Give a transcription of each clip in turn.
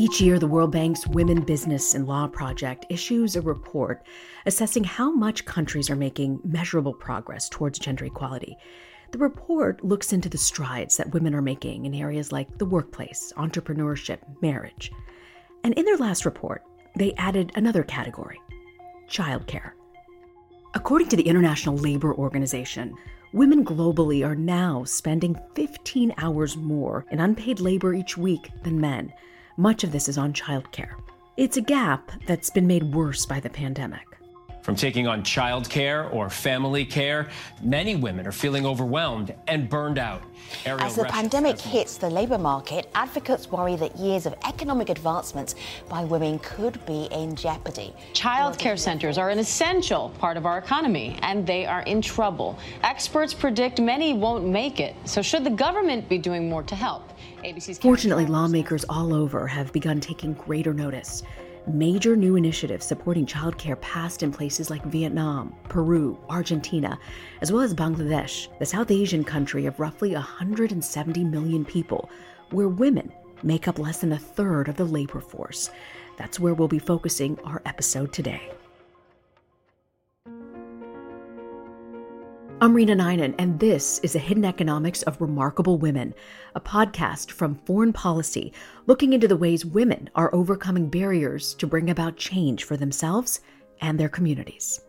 Each year, the World Bank's Women Business and Law Project issues a report assessing how much countries are making measurable progress towards gender equality. The report looks into the strides that women are making in areas like the workplace, entrepreneurship, marriage. And in their last report, they added another category childcare. According to the International Labor Organization, women globally are now spending 15 hours more in unpaid labor each week than men. Much of this is on childcare. It's a gap that's been made worse by the pandemic. From taking on childcare or family care, many women are feeling overwhelmed and burned out. Ariel As the pandemic hits the labour market, advocates worry that years of economic advancements by women could be in jeopardy. Childcare centres are an essential part of our economy, and they are in trouble. Experts predict many won't make it. So, should the government be doing more to help? Fortunately, lawmakers all over have begun taking greater notice major new initiatives supporting childcare passed in places like Vietnam, Peru, Argentina, as well as Bangladesh, the South Asian country of roughly 170 million people, where women make up less than a third of the labor force. That's where we'll be focusing our episode today. I'm Reena Ninan, and this is a Hidden Economics of Remarkable Women, a podcast from Foreign Policy looking into the ways women are overcoming barriers to bring about change for themselves and their communities.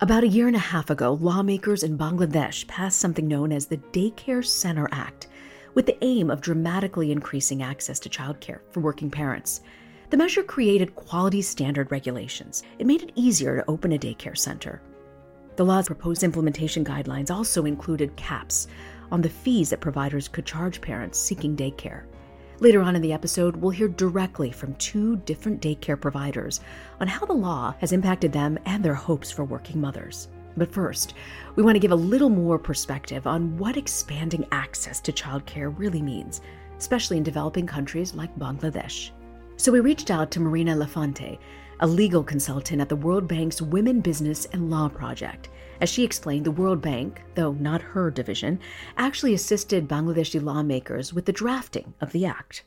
About a year and a half ago, lawmakers in Bangladesh passed something known as the Daycare Center Act, with the aim of dramatically increasing access to childcare for working parents. The measure created quality standard regulations. It made it easier to open a daycare center the law's proposed implementation guidelines also included caps on the fees that providers could charge parents seeking daycare. Later on in the episode, we'll hear directly from two different daycare providers on how the law has impacted them and their hopes for working mothers. But first, we want to give a little more perspective on what expanding access to childcare really means, especially in developing countries like Bangladesh. So we reached out to Marina Elefante, a legal consultant at the World Bank's Women Business and Law Project. As she explained, the World Bank, though not her division, actually assisted Bangladeshi lawmakers with the drafting of the act.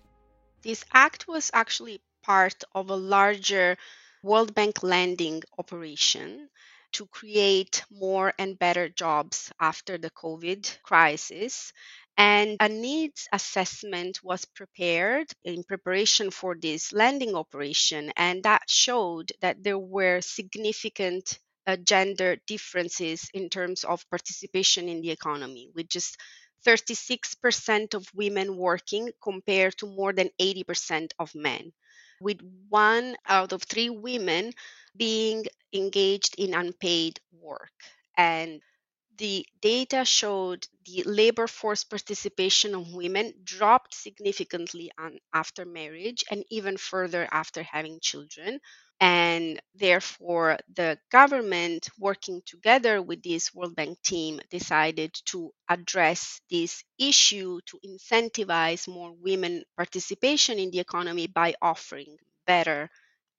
This act was actually part of a larger World Bank lending operation to create more and better jobs after the COVID crisis and a needs assessment was prepared in preparation for this lending operation, and that showed that there were significant uh, gender differences in terms of participation in the economy, with just 36% of women working compared to more than 80% of men, with one out of three women being engaged in unpaid work. And the data showed the labor force participation of women dropped significantly on, after marriage and even further after having children. And therefore, the government, working together with this World Bank team, decided to address this issue to incentivize more women participation in the economy by offering better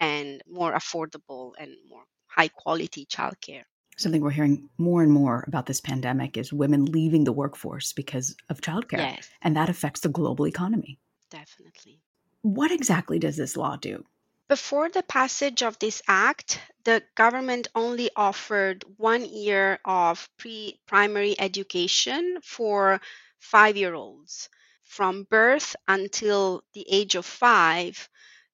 and more affordable and more high quality childcare something we're hearing more and more about this pandemic is women leaving the workforce because of childcare. Yes. And that affects the global economy. Definitely. What exactly does this law do? Before the passage of this act, the government only offered one year of pre primary education for five year olds. From birth until the age of five,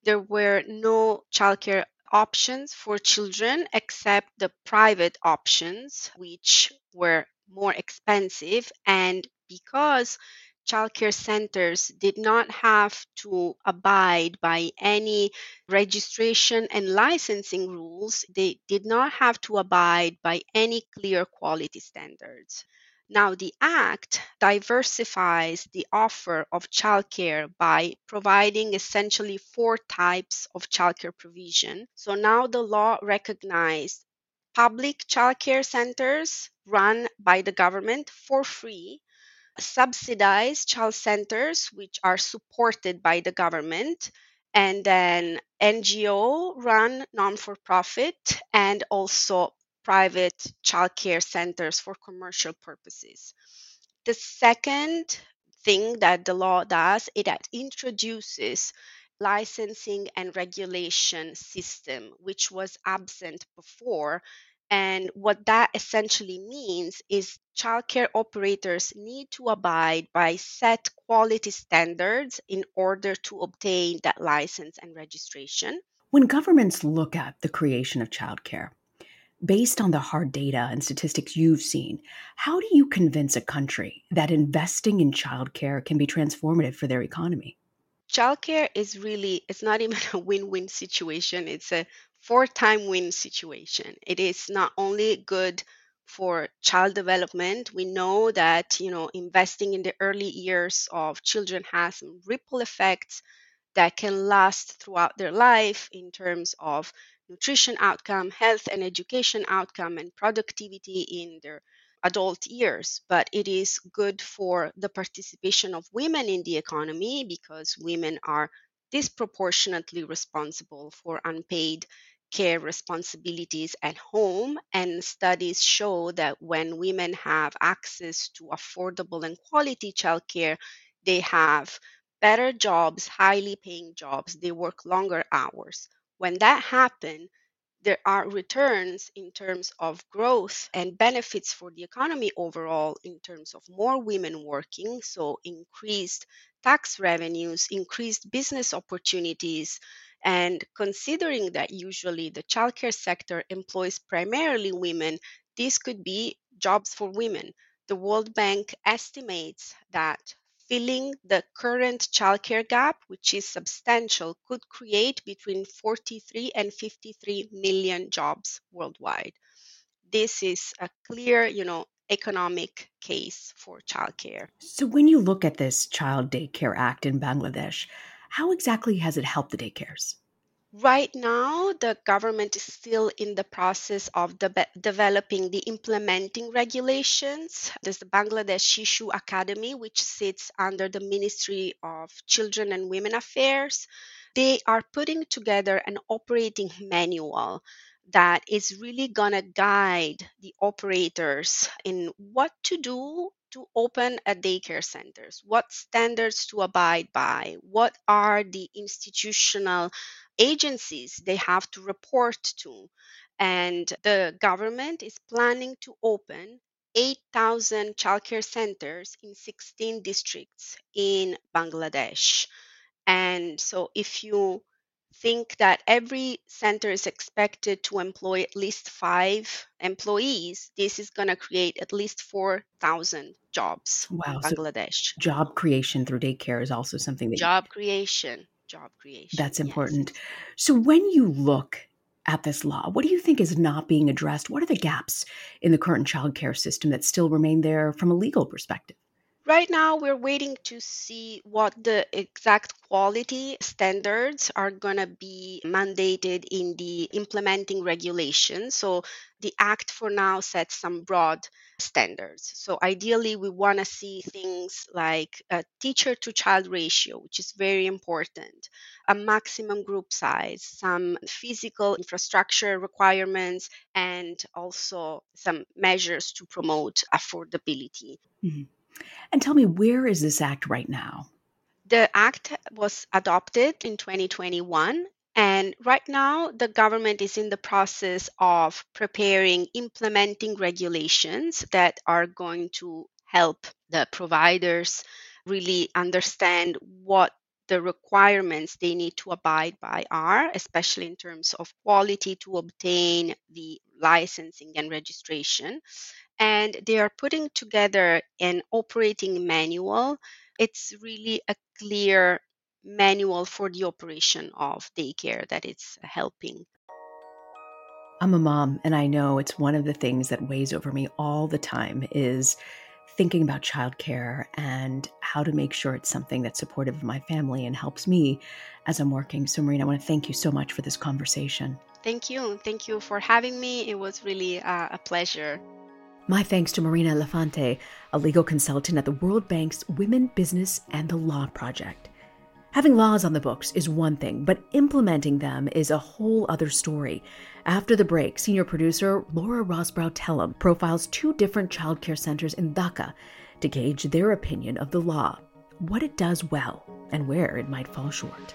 there were no childcare options for children except the private options, which were more expensive. And because childcare centers did not have to abide by any registration and licensing rules, they did not have to abide by any clear quality standards. Now, the Act diversifies the offer of childcare by providing essentially four types of childcare provision. So now the law recognizes public childcare centers run by the government for free, subsidized child centers which are supported by the government, and then NGO run non for profit, and also private childcare centers for commercial purposes. The second thing that the law does, it introduces licensing and regulation system, which was absent before. And what that essentially means is childcare operators need to abide by set quality standards in order to obtain that license and registration. When governments look at the creation of childcare, based on the hard data and statistics you've seen, how do you convince a country that investing in childcare can be transformative for their economy? Childcare is really, it's not even a win win situation, it's a four time win situation. It is not only good for child development we know that you know investing in the early years of children has some ripple effects that can last throughout their life in terms of nutrition outcome, health and education outcome, and productivity in their adult years. But it is good for the participation of women in the economy because women are disproportionately responsible for unpaid care responsibilities at home. And studies show that when women have access to affordable and quality childcare, they have better jobs, highly paying jobs, they work longer hours. When that happens, there are returns in terms of growth and benefits for the economy overall in terms of more women working, so increased tax revenues, increased business opportunities. And considering that usually the childcare sector employs primarily women, this could be jobs for women. The World Bank estimates that filling the current childcare gap, which is substantial, could create between 43 and 53 million jobs worldwide. This is a clear, you know, economic case for childcare. So when you look at this Child Daycare Act in Bangladesh, how exactly has it helped the daycares? Right now, the government is still in the process of de- developing the implementing regulations. There's the Bangladesh Shishu Academy, which sits under the Ministry of Children and Women Affairs. They are putting together an operating manual that is really going to guide the operators in what to do to open a daycare centers what standards to abide by what are the institutional agencies they have to report to and the government is planning to open 8,000 childcare centers in 16 districts in Bangladesh. And so, if you think that every center is expected to employ at least five employees, this is going to create at least 4,000 jobs wow, in Bangladesh. So job creation through daycare is also something that job you... creation, job creation. That's important. Yes. So when you look at this law, what do you think is not being addressed? What are the gaps in the current childcare system that still remain there from a legal perspective? Right now, we're waiting to see what the exact quality standards are going to be mandated in the implementing regulations. So, the Act for now sets some broad standards. So, ideally, we want to see things like a teacher to child ratio, which is very important, a maximum group size, some physical infrastructure requirements, and also some measures to promote affordability. Mm-hmm. And tell me, where is this act right now? The act was adopted in 2021. And right now, the government is in the process of preparing implementing regulations that are going to help the providers really understand what the requirements they need to abide by are, especially in terms of quality to obtain the licensing and registration and they are putting together an operating manual. It's really a clear manual for the operation of daycare that it's helping. I'm a mom and I know it's one of the things that weighs over me all the time is thinking about childcare and how to make sure it's something that's supportive of my family and helps me as I'm working. So Marina, I want to thank you so much for this conversation. Thank you. Thank you for having me. It was really uh, a pleasure. My thanks to Marina Elefante, a legal consultant at the World Bank's Women, Business, and the Law Project. Having laws on the books is one thing, but implementing them is a whole other story. After the break, senior producer Laura Rosbrow Telem profiles two different childcare centers in Dhaka to gauge their opinion of the law, what it does well, and where it might fall short.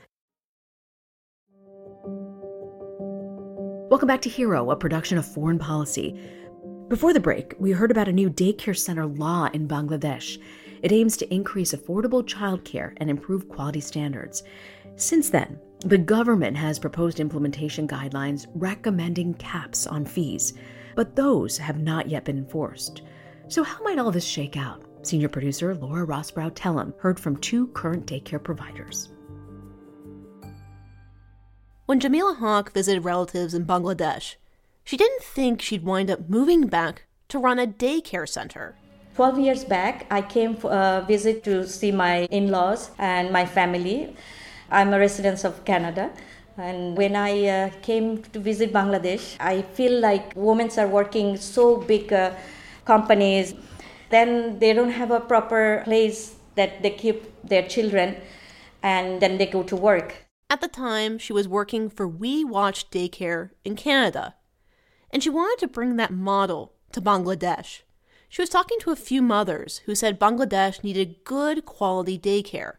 Welcome back to Hero, a production of Foreign Policy. Before the break, we heard about a new daycare center law in Bangladesh. It aims to increase affordable childcare and improve quality standards. Since then, the government has proposed implementation guidelines recommending caps on fees, but those have not yet been enforced. So, how might all this shake out? Senior producer Laura Rosbrow Telem heard from two current daycare providers. When Jamila Haq visited relatives in Bangladesh, she didn't think she'd wind up moving back to run a daycare center. 12 years back, I came for a visit to see my in laws and my family. I'm a resident of Canada. And when I uh, came to visit Bangladesh, I feel like women are working so big uh, companies, then they don't have a proper place that they keep their children, and then they go to work. At the time, she was working for We Watch Daycare in Canada, and she wanted to bring that model to Bangladesh. She was talking to a few mothers who said Bangladesh needed good quality daycare.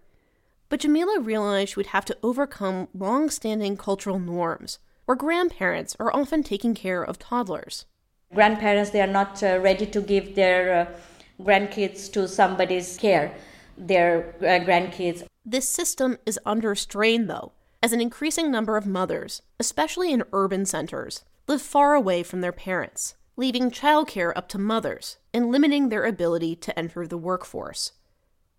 But Jamila realized she would have to overcome long standing cultural norms, where grandparents are often taking care of toddlers. Grandparents, they are not uh, ready to give their uh, grandkids to somebody's care, their uh, grandkids. This system is under strain, though, as an increasing number of mothers, especially in urban centers, live far away from their parents, leaving childcare up to mothers and limiting their ability to enter the workforce.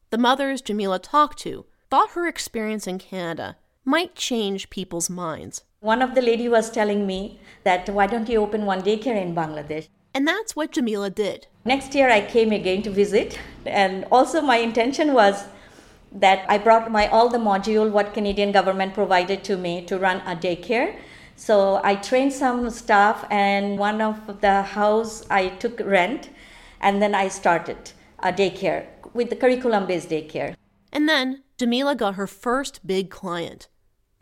The mothers Jamila talked to thought her experience in Canada might change people's minds. One of the lady was telling me that why don't you open one daycare in Bangladesh? And that's what Jamila did. Next year I came again to visit and also my intention was that I brought my all the module what Canadian government provided to me to run a daycare. So I trained some staff and one of the house I took rent and then I started a daycare with the curriculum based daycare. And then Jamila got her first big client,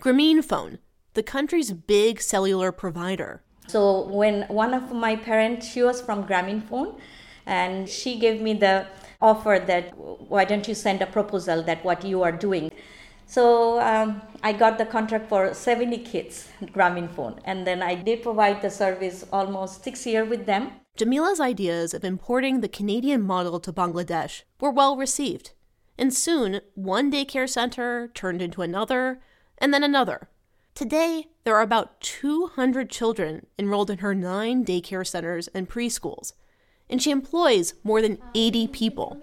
Grameenphone, the country's big cellular provider. So when one of my parents, she was from Grameenphone, and she gave me the offer that why don't you send a proposal that what you are doing? So um, i got the contract for 70 kids Grameenphone and then i did provide the service almost six years with them. Jamila's ideas of importing the canadian model to bangladesh were well received. And soon one daycare center turned into another and then another. Today, there are about 200 children enrolled in her nine daycare centers and preschools, and she employs more than 80 people.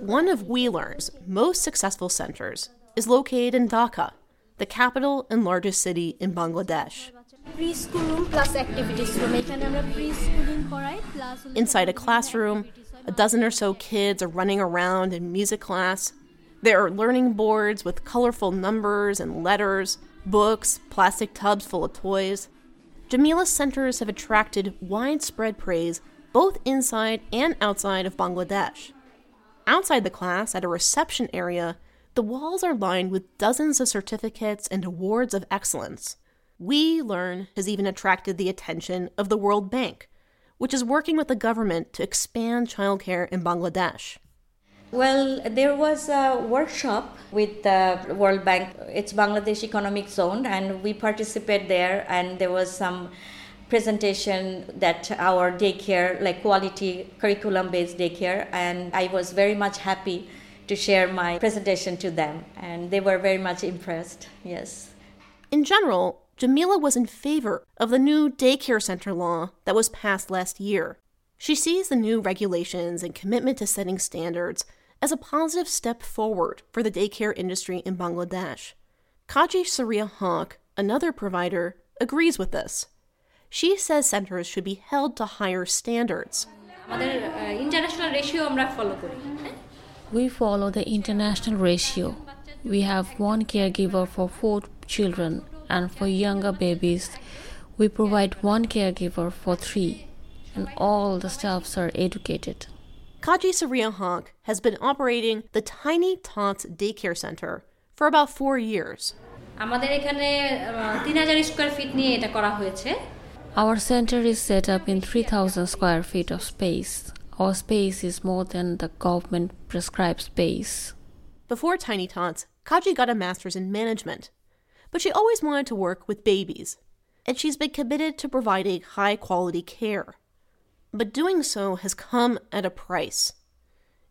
One of WeLearn's most successful centers is located in Dhaka, the capital and largest city in Bangladesh. Inside a classroom, a dozen or so kids are running around in music class. There are learning boards with colorful numbers and letters, books, plastic tubs full of toys. Jamila's centers have attracted widespread praise both inside and outside of Bangladesh. Outside the class, at a reception area, the walls are lined with dozens of certificates and awards of excellence. We Learn has even attracted the attention of the World Bank, which is working with the government to expand childcare in Bangladesh. Well, there was a workshop with the World Bank. It's Bangladesh Economic Zone, and we participated there. And there was some presentation that our daycare, like quality curriculum based daycare, and I was very much happy to share my presentation to them, and they were very much impressed. Yes. In general, Jamila was in favor of the new daycare center law that was passed last year. She sees the new regulations and commitment to setting standards as a positive step forward for the daycare industry in Bangladesh. Kaji Surya Haq, another provider, agrees with this. She says centers should be held to higher standards. We follow the international ratio. we have one caregiver for four children, and for younger babies, we provide one caregiver for three, and all the staffs are educated. Kaji Surya Haq has been operating the Tiny Tots Daycare Center for about four years. Our center is set up in 3,000 square feet of space. Our space is more than the government prescribed space. Before Tiny Tots, Kaji got a master's in management, but she always wanted to work with babies, and she's been committed to providing high quality care. But doing so has come at a price.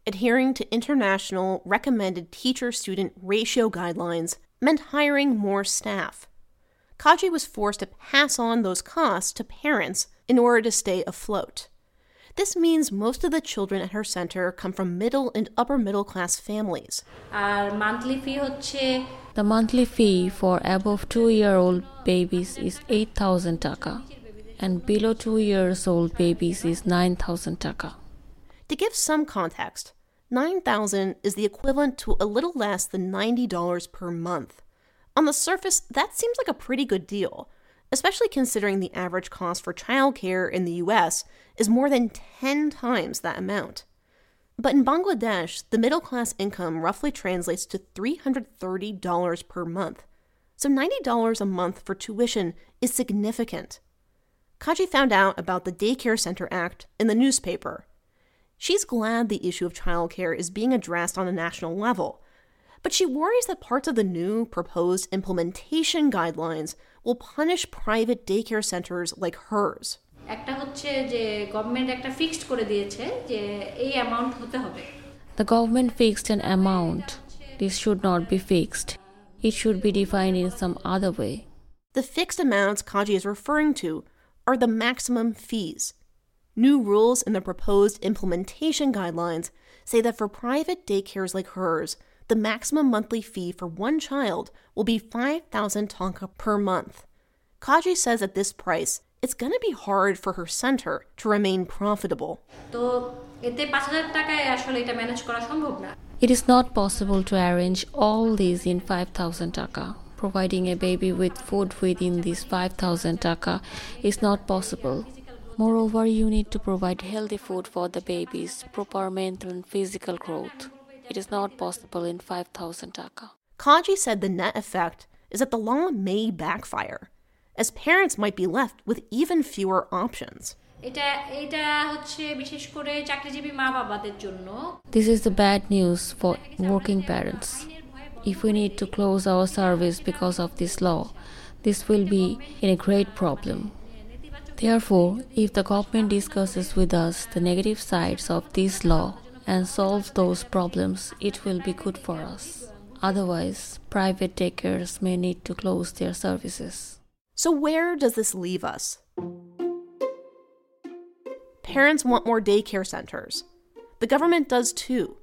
Adhering to international recommended teacher student ratio guidelines meant hiring more staff. Kaji was forced to pass on those costs to parents in order to stay afloat. This means most of the children at her center come from middle and upper middle class families. The monthly fee for above 2 year old babies is 8000 taka and below 2 years old babies is 9000 taka. To give some context, 9000 is the equivalent to a little less than $90 per month. On the surface, that seems like a pretty good deal, especially considering the average cost for childcare in the US is more than 10 times that amount. But in Bangladesh, the middle class income roughly translates to $330 per month. So $90 a month for tuition is significant. Kaji found out about the Daycare Center Act in the newspaper She's glad the issue of childcare is being addressed on a national level, but she worries that parts of the new proposed implementation guidelines will punish private daycare centers like hers. The government fixed an amount. This should not be fixed. It should be defined in some other way. The fixed amounts Kaji is referring to are the maximum fees New rules in the proposed implementation guidelines say that for private daycares like hers, the maximum monthly fee for one child will be 5,000 taka per month. Kaji says at this price, it's going to be hard for her center to remain profitable. It is not possible to arrange all these in 5,000 taka. Providing a baby with food within this 5,000 taka is not possible. Moreover, you need to provide healthy food for the babies, proper mental and physical growth. It is not possible in 5,000 taka. Kaji said the net effect is that the law may backfire, as parents might be left with even fewer options. This is the bad news for working parents. If we need to close our service because of this law, this will be in a great problem. Therefore, if the government discusses with us the negative sides of this law and solves those problems, it will be good for us. Otherwise, private daycares may need to close their services. So, where does this leave us? Parents want more daycare centers. The government does too.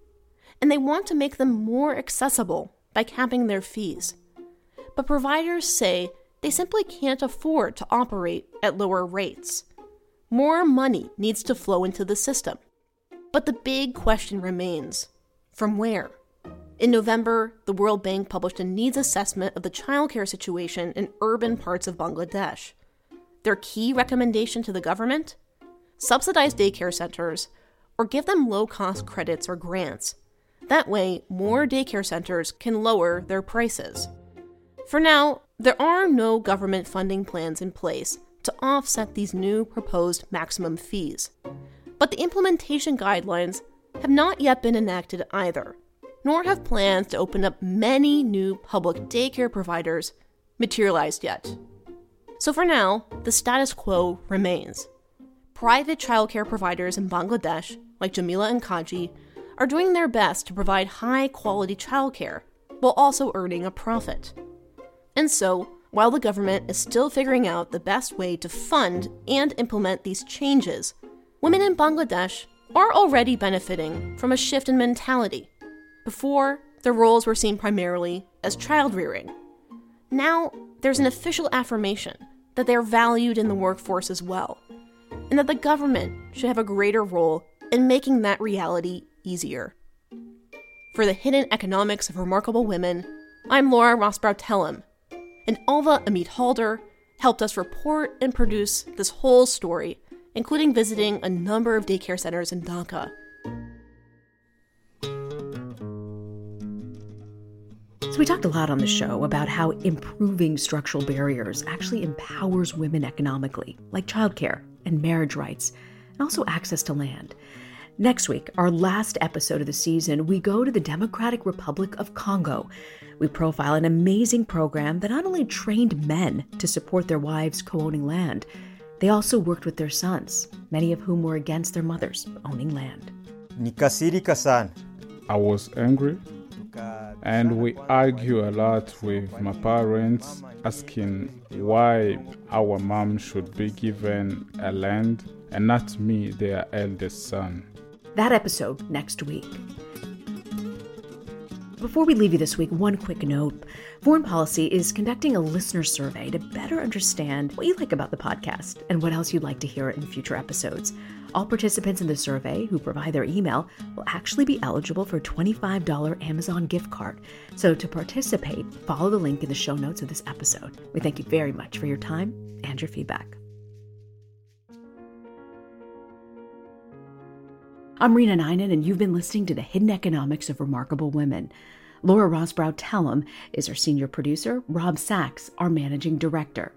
And they want to make them more accessible by capping their fees. But providers say they simply can't afford to operate at lower rates. More money needs to flow into the system. But the big question remains from where? In November, the World Bank published a needs assessment of the childcare situation in urban parts of Bangladesh. Their key recommendation to the government? Subsidize daycare centers or give them low cost credits or grants. That way, more mm. daycare centers can lower their prices. For now, there are no government funding plans in place to offset these new proposed maximum fees. But the implementation guidelines have not yet been enacted either, nor have plans to open up many new public daycare providers materialized yet. So for now, the status quo remains. Private childcare providers in Bangladesh, like Jamila and Kaji, are doing their best to provide high quality childcare while also earning a profit. And so, while the government is still figuring out the best way to fund and implement these changes, women in Bangladesh are already benefiting from a shift in mentality. Before, their roles were seen primarily as child rearing. Now, there's an official affirmation that they're valued in the workforce as well, and that the government should have a greater role in making that reality easier. For the hidden economics of remarkable women, I'm Laura Rosbrow Telem, and Alvah Amit Halder helped us report and produce this whole story, including visiting a number of daycare centers in Dhaka. So, we talked a lot on the show about how improving structural barriers actually empowers women economically, like childcare and marriage rights, and also access to land. Next week, our last episode of the season, we go to the Democratic Republic of Congo. We profile an amazing program that not only trained men to support their wives co owning land, they also worked with their sons, many of whom were against their mothers owning land. Nikasirika san. I was angry and we argue a lot with my parents asking why our mom should be given a land and not me their eldest son that episode next week before we leave you this week, one quick note. Foreign Policy is conducting a listener survey to better understand what you like about the podcast and what else you'd like to hear in future episodes. All participants in the survey who provide their email will actually be eligible for a $25 Amazon gift card. So to participate, follow the link in the show notes of this episode. We thank you very much for your time and your feedback. I'm Reena Ninan, and you've been listening to The Hidden Economics of Remarkable Women. Laura Rosbrow Telem is our senior producer, Rob Sachs, our managing director.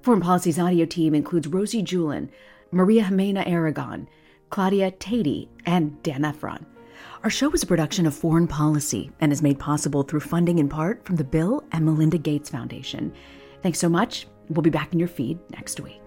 Foreign Policy's audio team includes Rosie Julin, Maria Jimena Aragon, Claudia Tatey, and Dan Ephron. Our show is a production of Foreign Policy and is made possible through funding in part from the Bill and Melinda Gates Foundation. Thanks so much. We'll be back in your feed next week.